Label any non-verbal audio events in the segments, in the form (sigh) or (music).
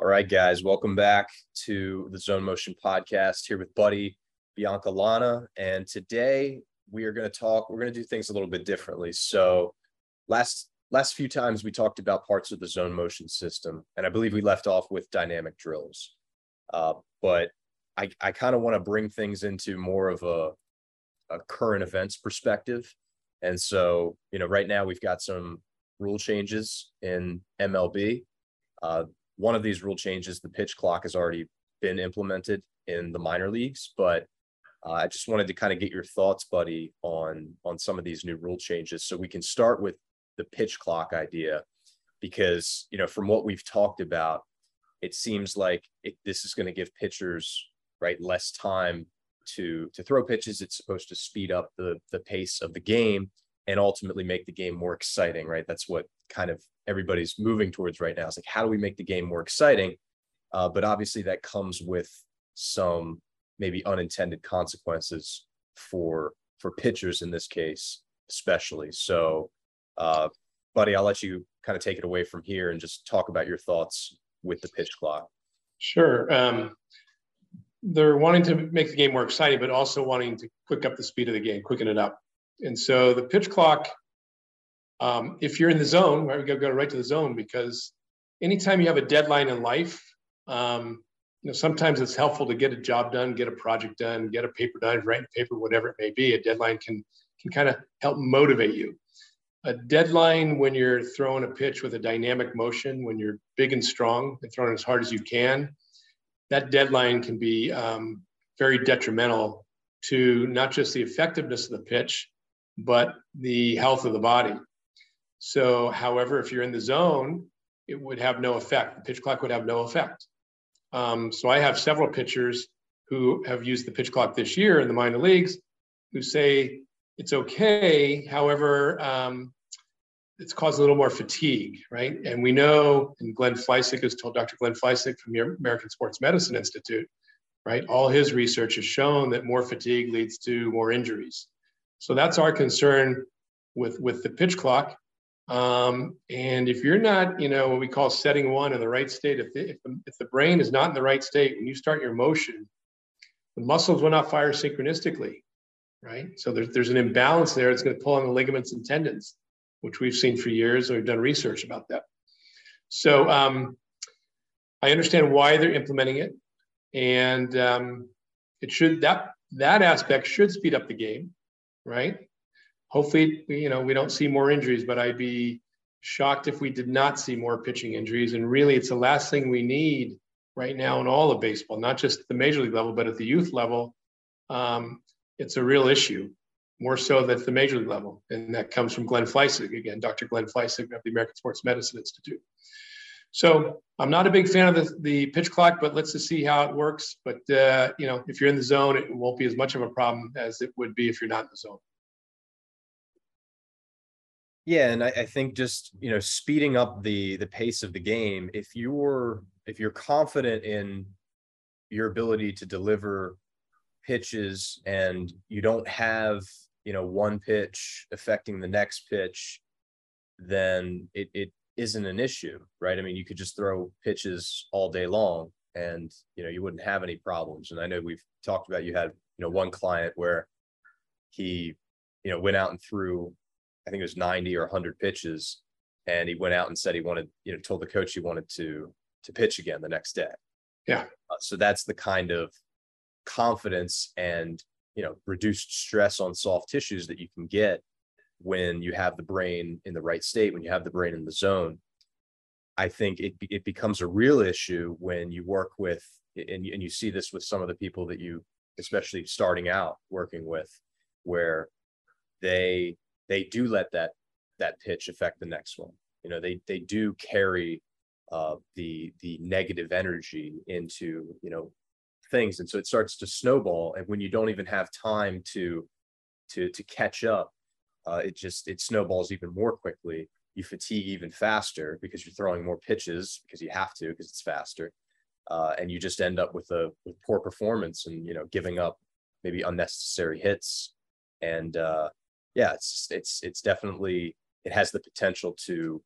All right, guys, welcome back to the Zone Motion podcast here with Buddy Biancalana. And today we are going to talk, we're going to do things a little bit differently. So, last last few times we talked about parts of the zone motion system, and I believe we left off with dynamic drills. Uh, but I, I kind of want to bring things into more of a, a current events perspective. And so, you know, right now we've got some rule changes in MLB. Uh, one of these rule changes, the pitch clock has already been implemented in the minor leagues, but uh, I just wanted to kind of get your thoughts, buddy, on on some of these new rule changes. So we can start with the pitch clock idea, because you know from what we've talked about, it seems like it, this is going to give pitchers right less time to to throw pitches. It's supposed to speed up the the pace of the game and ultimately make the game more exciting. Right, that's what kind of everybody's moving towards right now. It's like how do we make the game more exciting? Uh, but obviously that comes with some maybe unintended consequences for for pitchers in this case, especially. So, uh, buddy, I'll let you kind of take it away from here and just talk about your thoughts with the pitch clock. Sure. Um, they're wanting to make the game more exciting, but also wanting to quick up the speed of the game, quicken it up. And so the pitch clock, um, if you're in the zone, right, we got to go right to the zone because anytime you have a deadline in life, um, you know, sometimes it's helpful to get a job done, get a project done, get a paper done, write a paper, whatever it may be. A deadline can can kind of help motivate you. A deadline when you're throwing a pitch with a dynamic motion, when you're big and strong and throwing as hard as you can, that deadline can be um, very detrimental to not just the effectiveness of the pitch, but the health of the body. So, however, if you're in the zone, it would have no effect. The pitch clock would have no effect. Um, so I have several pitchers who have used the pitch clock this year in the minor leagues who say it's okay. However, um, it's caused a little more fatigue, right? And we know, and Glenn Fleisig has told Dr. Glenn Fleisig from the American Sports Medicine Institute, right? All his research has shown that more fatigue leads to more injuries. So that's our concern with, with the pitch clock. Um, and if you're not, you know, what we call setting one in the right state, if the, if, the, if the brain is not in the right state, when you start your motion, the muscles will not fire synchronistically, right? So there's, there's an imbalance there. It's going to pull on the ligaments and tendons, which we've seen for years. We've done research about that. So um, I understand why they're implementing it, and um, it should that that aspect should speed up the game, right? hopefully, you know, we don't see more injuries, but I'd be shocked if we did not see more pitching injuries. And really, it's the last thing we need right now in all of baseball, not just the major league level, but at the youth level. Um, it's a real issue, more so than the major league level. And that comes from Glenn Fleisig, again, Dr. Glenn Fleisig of the American Sports Medicine Institute. So I'm not a big fan of the, the pitch clock, but let's just see how it works. But, uh, you know, if you're in the zone, it won't be as much of a problem as it would be if you're not in the zone. Yeah, and I, I, think just you know speeding up the the pace of the game. If you're if you're confident in your ability to deliver pitches and you don't have you know one pitch affecting the next pitch, then it it isn't an issue, right? I mean, you could just throw pitches all day long, and you know you wouldn't have any problems. And I know we've talked about you had you know one client where he you know went out and threw I think it was 90 or 100 pitches, and he went out and said he wanted, you know, told the coach he wanted to to pitch again the next day. Yeah. Uh, so that's the kind of confidence and you know reduced stress on soft tissues that you can get when you have the brain in the right state, when you have the brain in the zone. I think it it becomes a real issue when you work with and you, and you see this with some of the people that you especially starting out working with where they they do let that that pitch affect the next one. You know, they they do carry uh, the the negative energy into you know things, and so it starts to snowball. And when you don't even have time to to to catch up, uh, it just it snowballs even more quickly. You fatigue even faster because you're throwing more pitches because you have to because it's faster, uh, and you just end up with a with poor performance and you know giving up maybe unnecessary hits and uh, yeah, it's it's it's definitely it has the potential to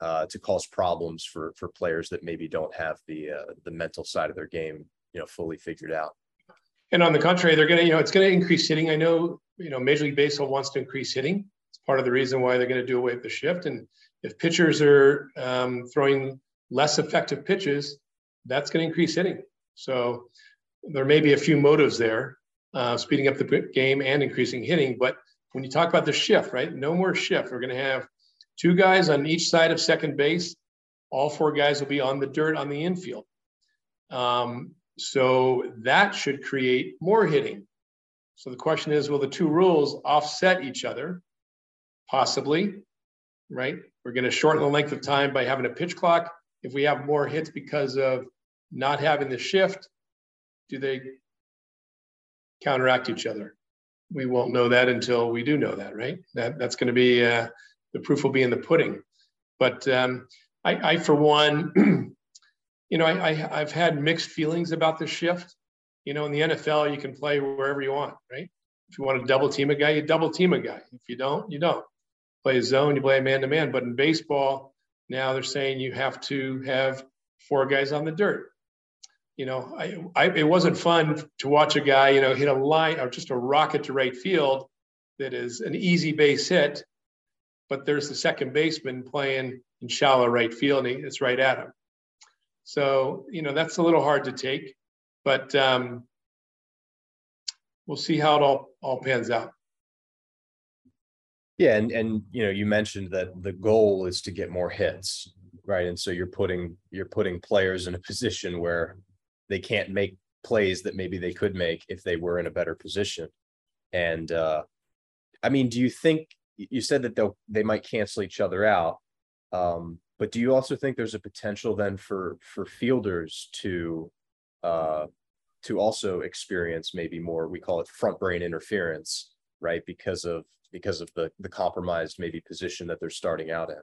uh, to cause problems for for players that maybe don't have the uh, the mental side of their game, you know, fully figured out. And on the contrary, they're going to, you know, it's going to increase hitting. I know, you know, Major League Baseball wants to increase hitting. It's part of the reason why they're going to do away with the shift. And if pitchers are um, throwing less effective pitches, that's going to increase hitting. So there may be a few motives there, uh, speeding up the game and increasing hitting. But when you talk about the shift, right? No more shift. We're going to have two guys on each side of second base. All four guys will be on the dirt on the infield. Um, so that should create more hitting. So the question is, will the two rules offset each other? Possibly, right? We're going to shorten the length of time by having a pitch clock. If we have more hits because of not having the shift, do they counteract each other? We won't know that until we do know that, right? That that's going to be uh, the proof will be in the pudding. But um, I, I, for one, (clears throat) you know, I, I I've had mixed feelings about the shift. You know, in the NFL, you can play wherever you want, right? If you want to double team a guy, you double team a guy. If you don't, you don't. Play a zone, you play a man to man. But in baseball, now they're saying you have to have four guys on the dirt you know, I, I, it wasn't fun to watch a guy, you know, hit a line or just a rocket to right field that is an easy base hit, but there's the second baseman playing in shallow right field and it's right at him. So, you know, that's a little hard to take, but um, we'll see how it all, all pans out. Yeah, and and you know, you mentioned that the goal is to get more hits, right? And so you're putting you're putting players in a position where they can't make plays that maybe they could make if they were in a better position. And uh, I mean, do you think you said that they'll they might cancel each other out? Um, but do you also think there's a potential then for for fielders to uh, to also experience maybe more we call it front brain interference, right? Because of because of the the compromised maybe position that they're starting out in.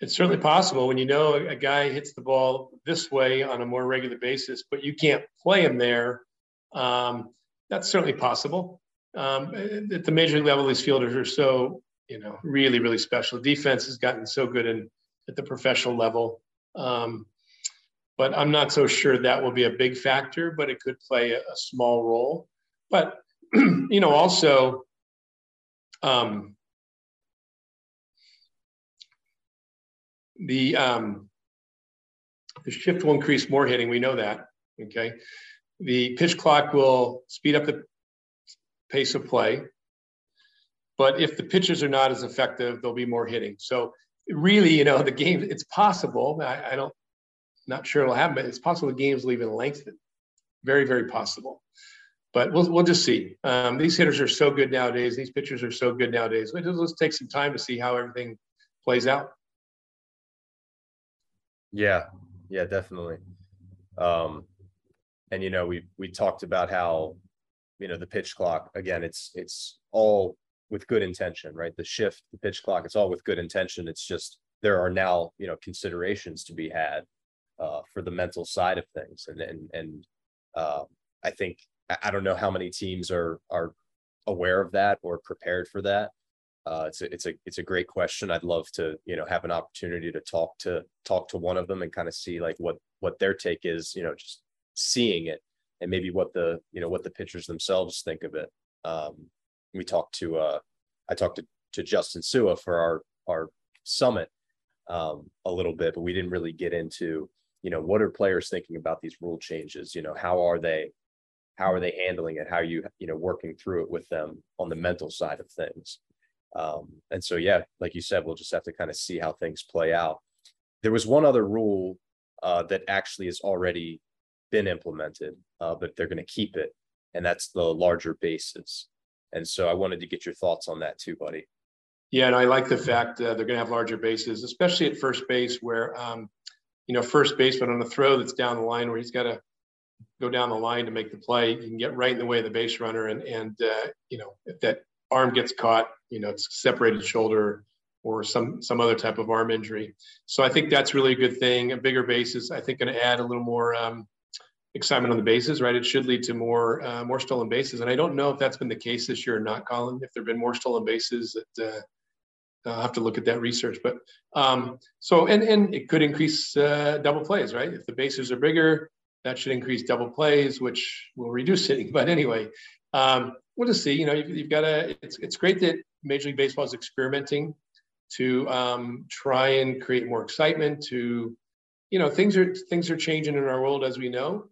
It's certainly possible when you know a guy hits the ball this way on a more regular basis, but you can't play him there. Um, that's certainly possible. Um, at the major level, these fielders are so, you know, really, really special. Defense has gotten so good in at the professional level. Um, but I'm not so sure that will be a big factor, but it could play a, a small role. But, (clears throat) you know, also, um, The um, the shift will increase more hitting. We know that. Okay. The pitch clock will speed up the pace of play. But if the pitches are not as effective, there'll be more hitting. So really, you know, the game, it's possible. I, I don't, not sure it'll happen, but it's possible the games will even lengthen. Very, very possible. But we'll, we'll just see. Um, these hitters are so good nowadays. These pitchers are so good nowadays. Let's, take some time to see how everything plays out. Yeah, yeah, definitely. Um, and you know, we we talked about how you know the pitch clock again. It's it's all with good intention, right? The shift, the pitch clock, it's all with good intention. It's just there are now you know considerations to be had uh, for the mental side of things, and and and uh, I think I don't know how many teams are are aware of that or prepared for that uh, it's a, it's a it's a great question. I'd love to you know have an opportunity to talk to talk to one of them and kind of see like what what their take is. You know, just seeing it and maybe what the you know what the pitchers themselves think of it. Um, we talked to uh, I talked to to Justin Sua for our our summit um, a little bit, but we didn't really get into you know what are players thinking about these rule changes. You know, how are they how are they handling it? How are you you know working through it with them on the mental side of things? Um, and so, yeah, like you said, we'll just have to kind of see how things play out. There was one other rule uh, that actually has already been implemented, uh, but they're going to keep it, and that's the larger bases. And so, I wanted to get your thoughts on that too, buddy. Yeah, and I like the fact that they're going to have larger bases, especially at first base, where um, you know first baseman on a throw that's down the line, where he's got to go down the line to make the play. You can get right in the way of the base runner, and and uh, you know if that arm gets caught, you know, it's separated shoulder or some some other type of arm injury. So I think that's really a good thing. A bigger bases, I think, going to add a little more um, excitement on the bases, right? It should lead to more uh, more stolen bases, and I don't know if that's been the case this year or not, Colin. If there've been more stolen bases that uh, I'll have to look at that research. But um, so, and, and it could increase uh, double plays, right? If the bases are bigger, that should increase double plays, which will reduce hitting. (laughs) But anyway, um, we'll just see. You know, you've, you've got to, it's, it's great that Major League Baseball is experimenting to um, try and create more excitement to, you know, things are, things are changing in our world as we know.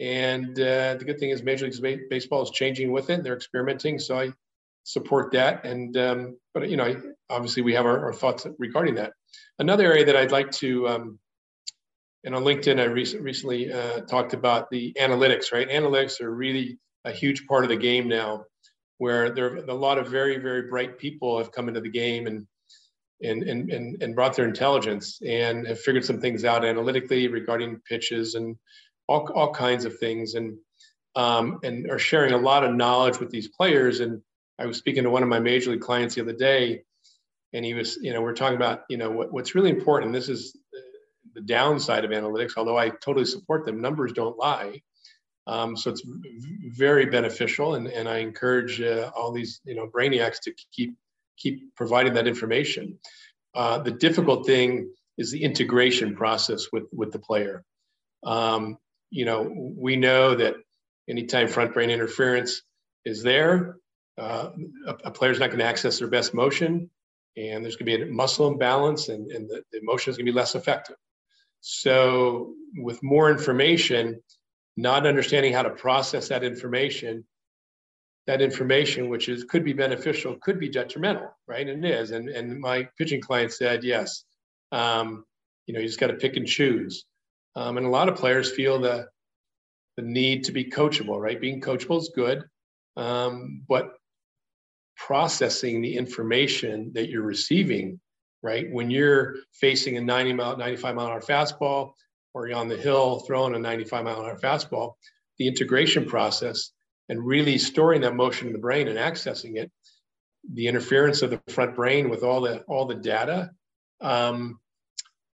And uh, the good thing is Major League Baseball is changing with it. They're experimenting. So I support that. And, um, but, you know, obviously we have our, our, thoughts regarding that. Another area that I'd like to, um, and on LinkedIn, I rec- recently uh, talked about the analytics, right? Analytics are really a huge part of the game now, where there are a lot of very, very bright people have come into the game and and, and, and, and brought their intelligence and have figured some things out analytically regarding pitches and all, all kinds of things and um, and are sharing a lot of knowledge with these players. And I was speaking to one of my major league clients the other day, and he was, you know, we're talking about, you know, what, what's really important. This is the downside of analytics, although I totally support them. Numbers don't lie. Um, so it's very beneficial, and, and I encourage uh, all these, you know, brainiacs to keep keep providing that information. Uh, the difficult thing is the integration process with with the player. Um, you know, we know that anytime front brain interference is there, uh, a, a player is not going to access their best motion, and there's going to be a muscle imbalance, and, and the, the motion is going to be less effective. So, with more information, not understanding how to process that information, that information, which is could be beneficial, could be detrimental, right? And it is. And and my pitching client said, yes, um, you know, you just got to pick and choose. Um, and a lot of players feel the the need to be coachable, right? Being coachable is good, um, but processing the information that you're receiving, right? When you're facing a 90 mile, 95 mile an hour fastball, or you're on the hill throwing a 95 mile an hour fastball, the integration process and really storing that motion in the brain and accessing it, the interference of the front brain with all the all the data, um,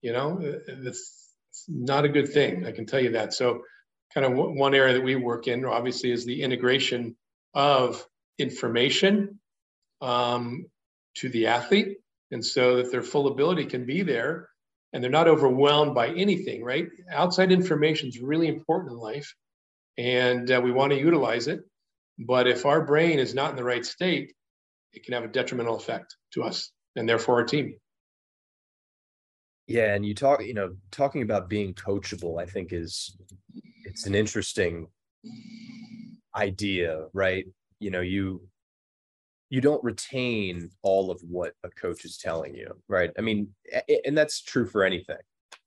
you know, it's not a good thing. I can tell you that. So, kind of one area that we work in, obviously, is the integration of information um, to the athlete, and so that their full ability can be there, and they're not overwhelmed by anything. Right? Outside information is really important in life, and uh, we want to utilize it. But if our brain is not in the right state, it can have a detrimental effect to us and therefore our team. Yeah, and you talk, you know, talking about being coachable, I think is it's an interesting idea, right? You know, you you don't retain all of what a coach is telling you, right? I mean, and that's true for anything,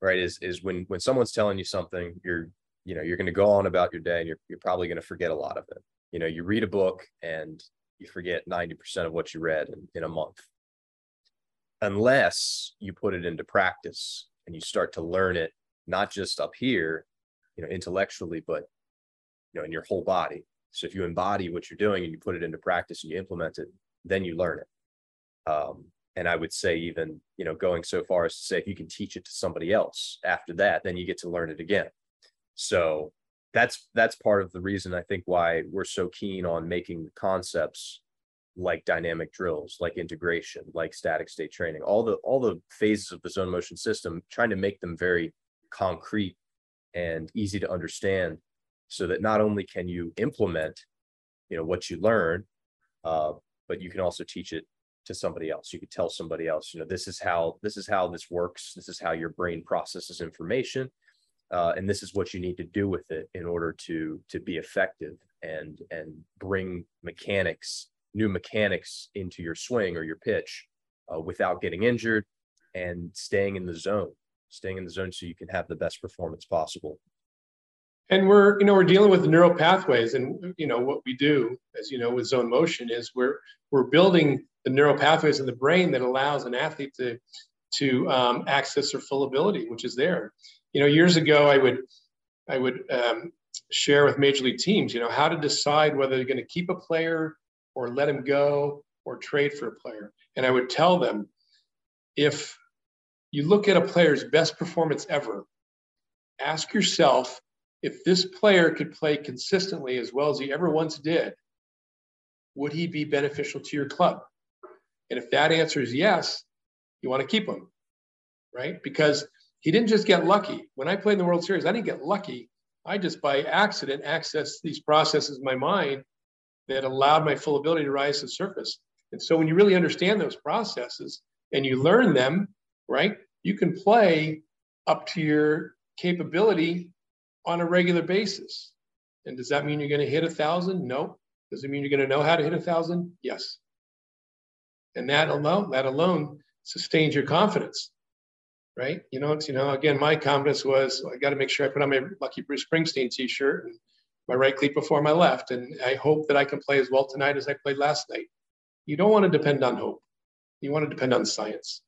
right? Is is when when someone's telling you something, you're you know, you're going to go on about your day and you're you're probably going to forget a lot of it. You know, you read a book and you forget 90% of what you read in, in a month unless you put it into practice and you start to learn it not just up here you know intellectually but you know in your whole body so if you embody what you're doing and you put it into practice and you implement it then you learn it. Um, and i would say even you know going so far as to say if you can teach it to somebody else after that then you get to learn it again. So that's that's part of the reason i think why we're so keen on making the concepts like dynamic drills, like integration, like static state training, all the all the phases of the zone motion system, trying to make them very concrete and easy to understand, so that not only can you implement, you know, what you learn, uh, but you can also teach it to somebody else. You could tell somebody else, you know, this is how this is how this works. This is how your brain processes information, uh, and this is what you need to do with it in order to to be effective and and bring mechanics new mechanics into your swing or your pitch uh, without getting injured and staying in the zone, staying in the zone so you can have the best performance possible. And we're, you know, we're dealing with the neural pathways, and you know what we do, as you know, with zone motion is we're we're building the neural pathways in the brain that allows an athlete to to um, access their full ability, which is there. You know, years ago, I would I would um, share with major league teams, you know, how to decide whether they're going to keep a player or let him go or trade for a player. And I would tell them if you look at a player's best performance ever, ask yourself if this player could play consistently as well as he ever once did, would he be beneficial to your club? And if that answer is yes, you want to keep him, right? Because he didn't just get lucky. When I played in the World Series, I didn't get lucky. I just by accident accessed these processes in my mind that allowed my full ability to rise to the surface. And so when you really understand those processes and you learn them, right, you can play up to your capability on a regular basis. And does that mean you're going to hit a thousand? No. Does it mean you're going to know how to hit a thousand? Yes. And that alone, that alone sustains your confidence, right? You know, it's, you know, again, my confidence was I got to make sure I put on my lucky Bruce Springsteen T-shirt and my right cleat before my left, and I hope that I can play as well tonight as I played last night. You don't want to depend on hope. You want to depend on science.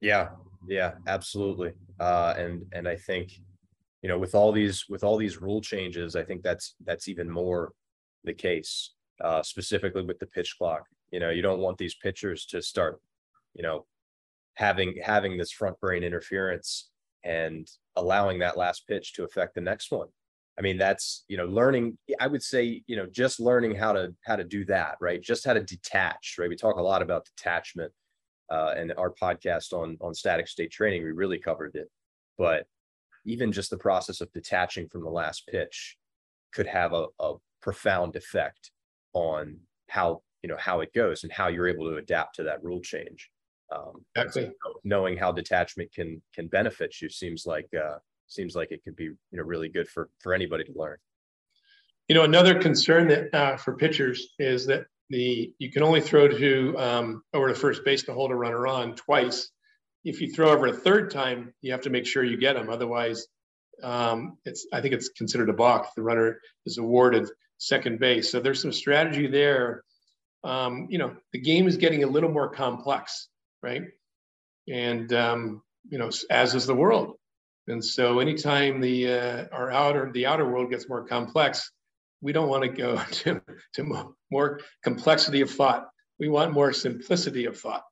Yeah, yeah, absolutely. Uh, and and I think, you know, with all these with all these rule changes, I think that's that's even more the case. Uh, specifically with the pitch clock, you know, you don't want these pitchers to start, you know, having having this front brain interference and allowing that last pitch to affect the next one. I mean, that's you know, learning. I would say, you know, just learning how to how to do that, right? Just how to detach, right? We talk a lot about detachment uh, and our podcast on on static state training, we really covered it. But even just the process of detaching from the last pitch could have a, a profound effect on how you know how it goes and how you're able to adapt to that rule change. Um, exactly. So knowing how detachment can can benefit you seems like uh, seems like it could be you know really good for for anybody to learn. You know, another concern that uh, for pitchers is that the you can only throw to um, over to first base to hold a runner on twice. If you throw over a third time, you have to make sure you get him. Otherwise, um, it's I think it's considered a balk. The runner is awarded second base. So there's some strategy there. Um, you know, the game is getting a little more complex, right? And um, you know, as is the world. And so anytime the uh, our outer the outer world gets more complex, we don't want to go (laughs) to, to more complexity of thought. We want more simplicity of thought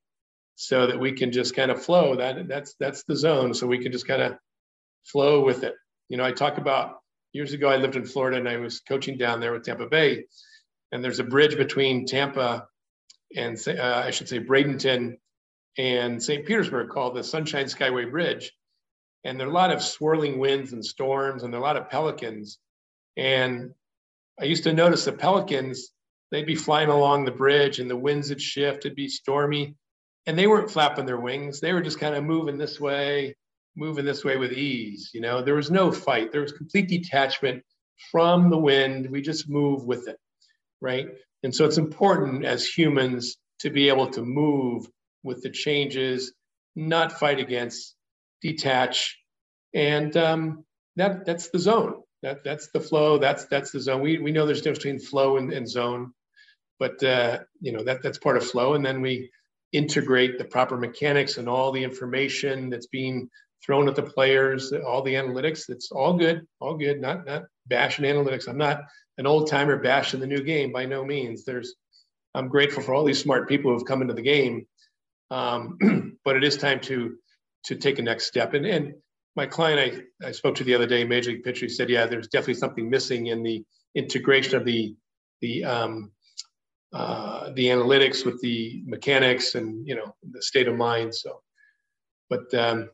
so that we can just kind of flow. That that's that's the zone. So we can just kind of flow with it. You know, I talk about years ago, I lived in Florida and I was coaching down there with Tampa Bay. And there's a bridge between Tampa and uh, I should say Bradenton and St. Petersburg called the Sunshine Skyway Bridge. And there are a lot of swirling winds and storms, and there are a lot of pelicans. And I used to notice the pelicans, they'd be flying along the bridge and the winds would shift, it'd be stormy. And they weren't flapping their wings. They were just kind of moving this way, moving this way with ease. You know, there was no fight. There was complete detachment from the wind. We just move with it, right? And so it's important as humans to be able to move with the changes, not fight against, detach, and um, that that's the zone. That that's the flow. That's that's the zone. We we know there's a difference between flow and, and zone, but uh, you know that that's part of flow. And then we integrate the proper mechanics and all the information that's being thrown at the players, all the analytics. It's all good, all good. Not not bashing analytics. I'm not an old timer bashing the new game by no means. There's I'm grateful for all these smart people who have come into the game, um, (clears throat) but it is time to to take a next step. And and my client I, I spoke to the other day, Major League Pitcher, said, yeah, there's definitely something missing in the integration of the the um, uh, the analytics with the mechanics and you know the state of mind. So, but um,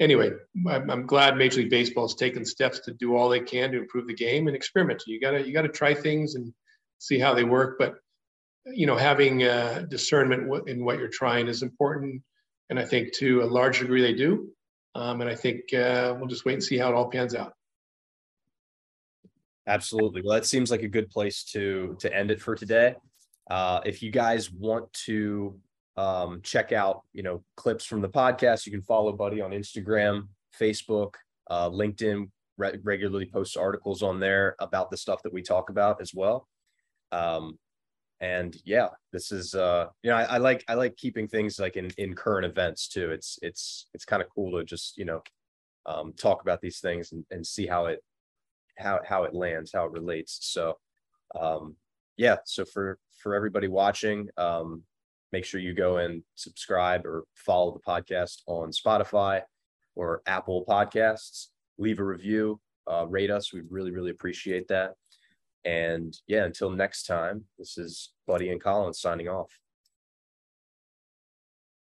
anyway, I'm, I'm, glad Major League Baseball has taken steps to do all they can to improve the game and experiment. You gotta you gotta try things and see how they work. But you know, having uh, discernment in what you're trying is important, and I think to a large degree they do. Um, and I think uh, we'll just wait and see how it all pans out. Absolutely. Well, that seems like a good place to to end it for today. Uh, if you guys want to um, check out, you know, clips from the podcast, you can follow Buddy on Instagram, Facebook, uh, LinkedIn. Re- regularly posts articles on there about the stuff that we talk about as well. Um, and yeah this is uh you know I, I, like i like keeping things like in in current events too. It's it's it's kind of cool to just you know um talk about these things and, and see how it how how it lands how it relates. So um yeah so for for everybody watching um make sure you go and subscribe or follow the podcast on spotify or apple podcasts. Leave a review uh, rate us. We really really appreciate that and yeah, until next time, this is Buddy and Collins signing off.